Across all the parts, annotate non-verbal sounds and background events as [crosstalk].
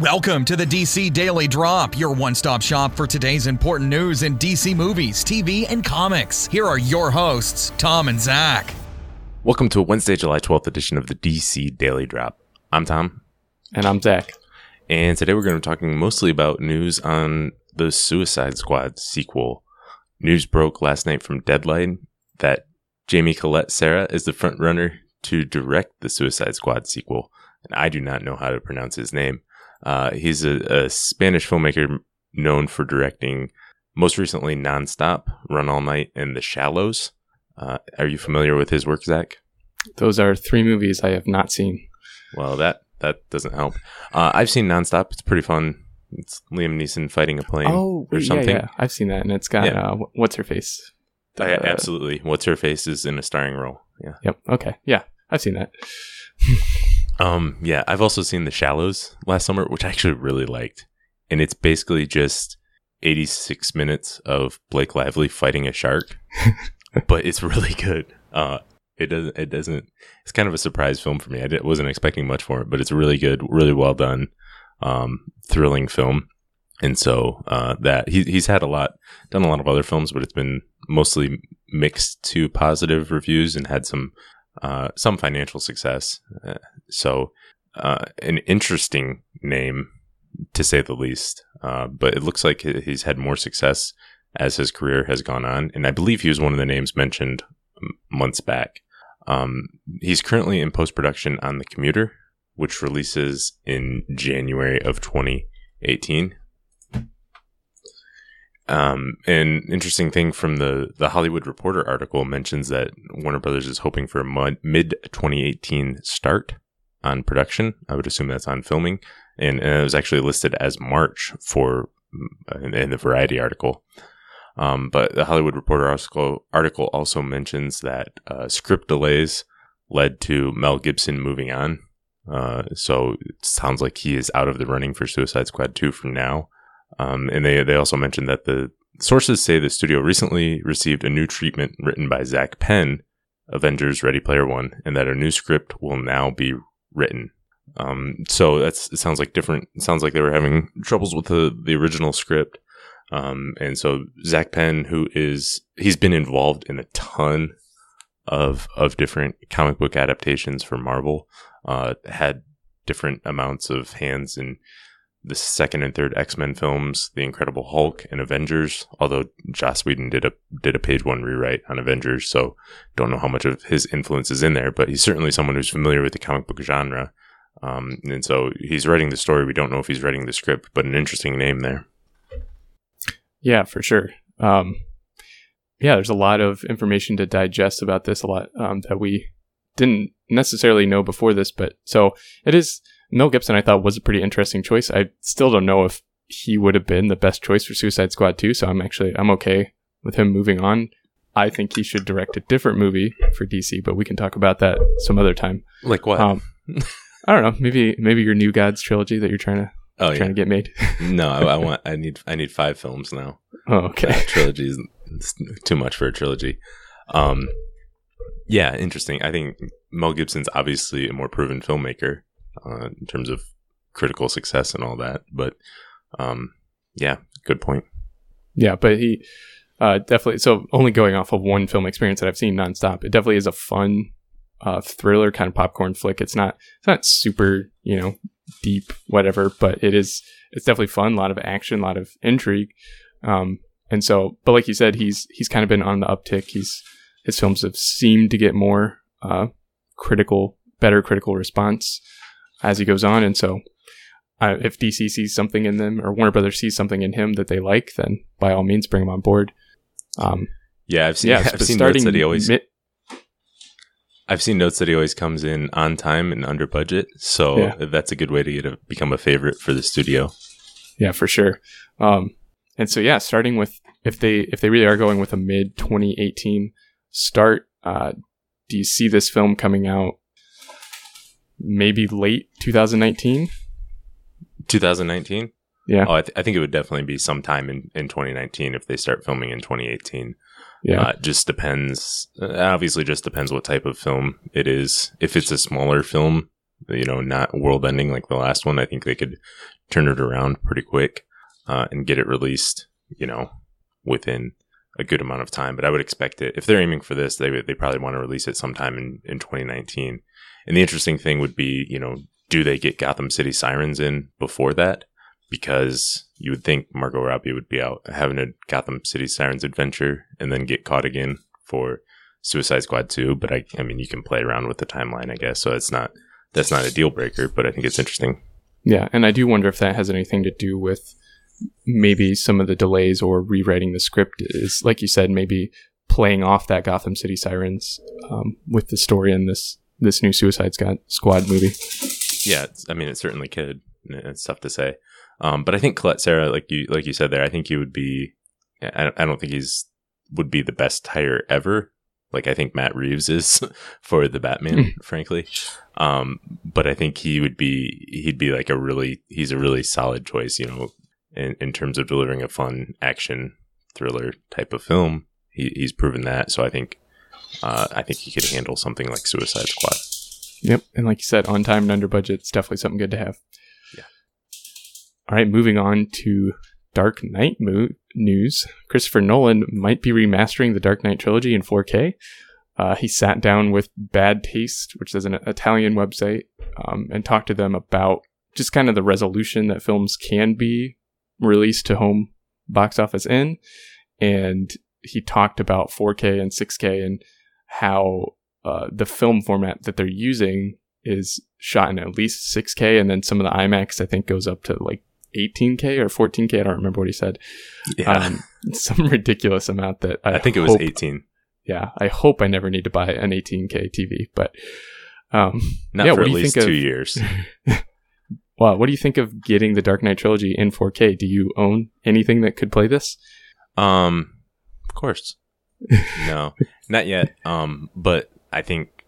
Welcome to the DC Daily Drop, your one stop shop for today's important news in DC movies, TV, and comics. Here are your hosts, Tom and Zach. Welcome to a Wednesday, July 12th edition of the DC Daily Drop. I'm Tom. And I'm Zach. And today we're going to be talking mostly about news on the Suicide Squad sequel. News broke last night from Deadline that Jamie Collet Serra is the frontrunner to direct the Suicide Squad sequel. And I do not know how to pronounce his name. Uh, he's a, a, Spanish filmmaker known for directing most recently Nonstop, Run All Night, and The Shallows. Uh, are you familiar with his work, Zach? Those are three movies I have not seen. Well, that that doesn't help. Uh, I've seen Nonstop. It's pretty fun. It's Liam Neeson fighting a plane oh, or something. Yeah, yeah. I've seen that, and it's got yeah. uh, what's her face. The, uh, absolutely, what's her face is in a starring role. Yeah. Yep. Okay. Yeah, I've seen that. [laughs] Um, yeah, I've also seen The Shallows last summer, which I actually really liked. And it's basically just 86 minutes of Blake Lively fighting a shark, [laughs] but it's really good. Uh, it doesn't, it doesn't, it's kind of a surprise film for me. I wasn't expecting much for it, but it's a really good, really well done, um, thrilling film. And so, uh, that he, he's had a lot, done a lot of other films, but it's been mostly mixed to positive reviews and had some uh, some financial success. Uh, so, uh, an interesting name to say the least. Uh, but it looks like he's had more success as his career has gone on. And I believe he was one of the names mentioned months back. Um, he's currently in post production on The Commuter, which releases in January of 2018. Um, an interesting thing from the, the Hollywood Reporter article mentions that Warner Brothers is hoping for a mid 2018 start on production. I would assume that's on filming. And, and it was actually listed as March for in, in the Variety article. Um, but the Hollywood Reporter article, article also mentions that uh, script delays led to Mel Gibson moving on. Uh, so it sounds like he is out of the running for Suicide Squad 2 for now. Um, and they, they also mentioned that the sources say the studio recently received a new treatment written by Zak Penn, Avengers Ready Player One, and that a new script will now be written. Um, so that's it sounds like different. It sounds like they were having troubles with the the original script. Um, and so Zak Penn, who is he's been involved in a ton of of different comic book adaptations for Marvel, uh, had different amounts of hands in the second and third X Men films, The Incredible Hulk, and Avengers. Although Joss Whedon did a did a page one rewrite on Avengers, so don't know how much of his influence is in there. But he's certainly someone who's familiar with the comic book genre, um, and so he's writing the story. We don't know if he's writing the script, but an interesting name there. Yeah, for sure. Um, yeah, there's a lot of information to digest about this. A lot um, that we didn't necessarily know before this, but so it is Mel Gibson, I thought was a pretty interesting choice. I still don't know if he would have been the best choice for Suicide Squad 2, so I'm actually I'm okay with him moving on. I think he should direct a different movie for DC, but we can talk about that some other time. Like what? Um, [laughs] I don't know. Maybe maybe your New Gods trilogy that you're trying to oh, trying yeah. to get made. [laughs] no, I, I, want I need I need five films now. Oh, okay. Uh, trilogy is too much for a trilogy. Um, yeah, interesting. I think Mel Gibson's obviously a more proven filmmaker uh, in terms of critical success and all that. But um, yeah, good point. Yeah, but he uh, definitely. So only going off of one film experience that I've seen nonstop, it definitely is a fun uh, thriller kind of popcorn flick. It's not it's not super you know deep whatever, but it is it's definitely fun. A lot of action, a lot of intrigue. Um, and so, but like you said, he's he's kind of been on the uptick. He's his films have seemed to get more uh, critical, better critical response as he goes on. And so, uh, if DC sees something in them or Warner Brothers sees something in him that they like, then by all means bring him on board. Um, yeah, I've seen. Yeah, I've seen notes that he always. Mi- I've seen notes that he always comes in on time and under budget, so yeah. that's a good way to get a, become a favorite for the studio. Yeah, for sure. Um, and so yeah, starting with if they if they really are going with a mid 2018 start, uh, do you see this film coming out maybe late 2019. 2019? Yeah. Oh, I, th- I, think it would definitely be sometime in, in 2019 if they start filming in 2018. Yeah. Uh, just depends. Uh, obviously, just depends what type of film it is. If it's a smaller film, you know, not world ending like the last one. I think they could turn it around pretty quick uh, and get it released, you know, within a good amount of time. But I would expect it if they're aiming for this, they they probably want to release it sometime in in 2019. And the interesting thing would be, you know, do they get Gotham City Sirens in before that? Because you would think Margot Robbie would be out having a Gotham City Sirens adventure and then get caught again for Suicide Squad 2. But I, I mean, you can play around with the timeline, I guess. So it's not, that's not a deal breaker, but I think it's interesting. Yeah. And I do wonder if that has anything to do with maybe some of the delays or rewriting the script is, like you said, maybe playing off that Gotham City Sirens um, with the story in this this new Suicide Squad movie. Yeah, I mean, it certainly could. It's tough to say, um, but I think Collet Serra, like you like you said there, I think he would be. I, I don't think he's would be the best hire ever. Like I think Matt Reeves is [laughs] for the Batman, hmm. frankly. Um, but I think he would be he'd be like a really he's a really solid choice, you know, in, in terms of delivering a fun action thriller type of film. He, he's proven that. So I think uh, I think he could handle something like Suicide Squad. Yep, and like you said, on time and under budget, it's definitely something good to have. Yeah. All right, moving on to Dark Knight mo- news. Christopher Nolan might be remastering the Dark Knight trilogy in 4K. Uh, he sat down with Bad Taste, which is an Italian website, um, and talked to them about just kind of the resolution that films can be released to home box office in. And he talked about 4K and 6K and how uh, the film format that they're using is shot in at least 6K, and then some of the IMAX I think goes up to like 18K or 14K. I don't remember what he said. Yeah, um, [laughs] some ridiculous amount that I, I think it was 18. Yeah, I hope I never need to buy an 18K TV, but um, [laughs] not yeah, for at least two of, years. [laughs] wow, what do you think of getting the Dark Knight trilogy in 4K? Do you own anything that could play this? Um, of course. No, not yet. Um, but I think,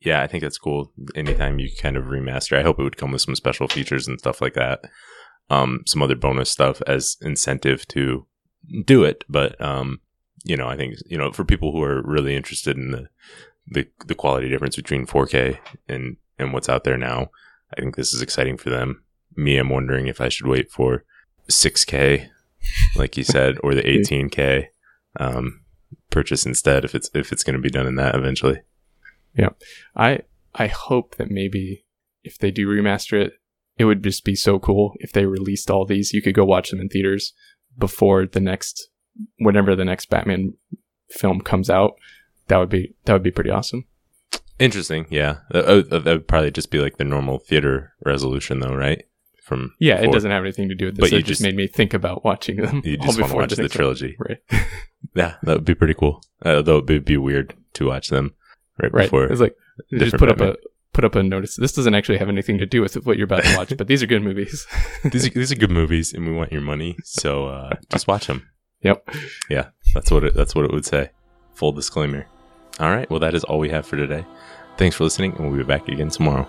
yeah, I think it's cool. Anytime you kind of remaster, I hope it would come with some special features and stuff like that. Um, some other bonus stuff as incentive to do it. But, um, you know, I think, you know, for people who are really interested in the, the, the quality difference between 4K and, and what's out there now, I think this is exciting for them. Me, I'm wondering if I should wait for 6K, like you said, or the [laughs] 18K um, purchase instead if it's if it's going to be done in that eventually. Yeah, I I hope that maybe if they do remaster it, it would just be so cool if they released all these. You could go watch them in theaters before the next whenever the next Batman film comes out. That would be that would be pretty awesome. Interesting, yeah. That, that would probably just be like the normal theater resolution, though, right? From yeah, before. it doesn't have anything to do with this. But it just, just, made me think about watching them. You just want to watch the, the trilogy, [laughs] right? [laughs] yeah, that would be pretty cool. Uh, though it would be weird to watch them right, right. before. It's like just put Batman. up a put up a notice. This doesn't actually have anything to do with what you're about to watch, but these are good movies. [laughs] these are these are good movies, and we want your money, so uh, just watch them. Yep. Yeah, that's what it that's what it would say. Full disclaimer. All right. Well, that is all we have for today. Thanks for listening, and we'll be back again tomorrow.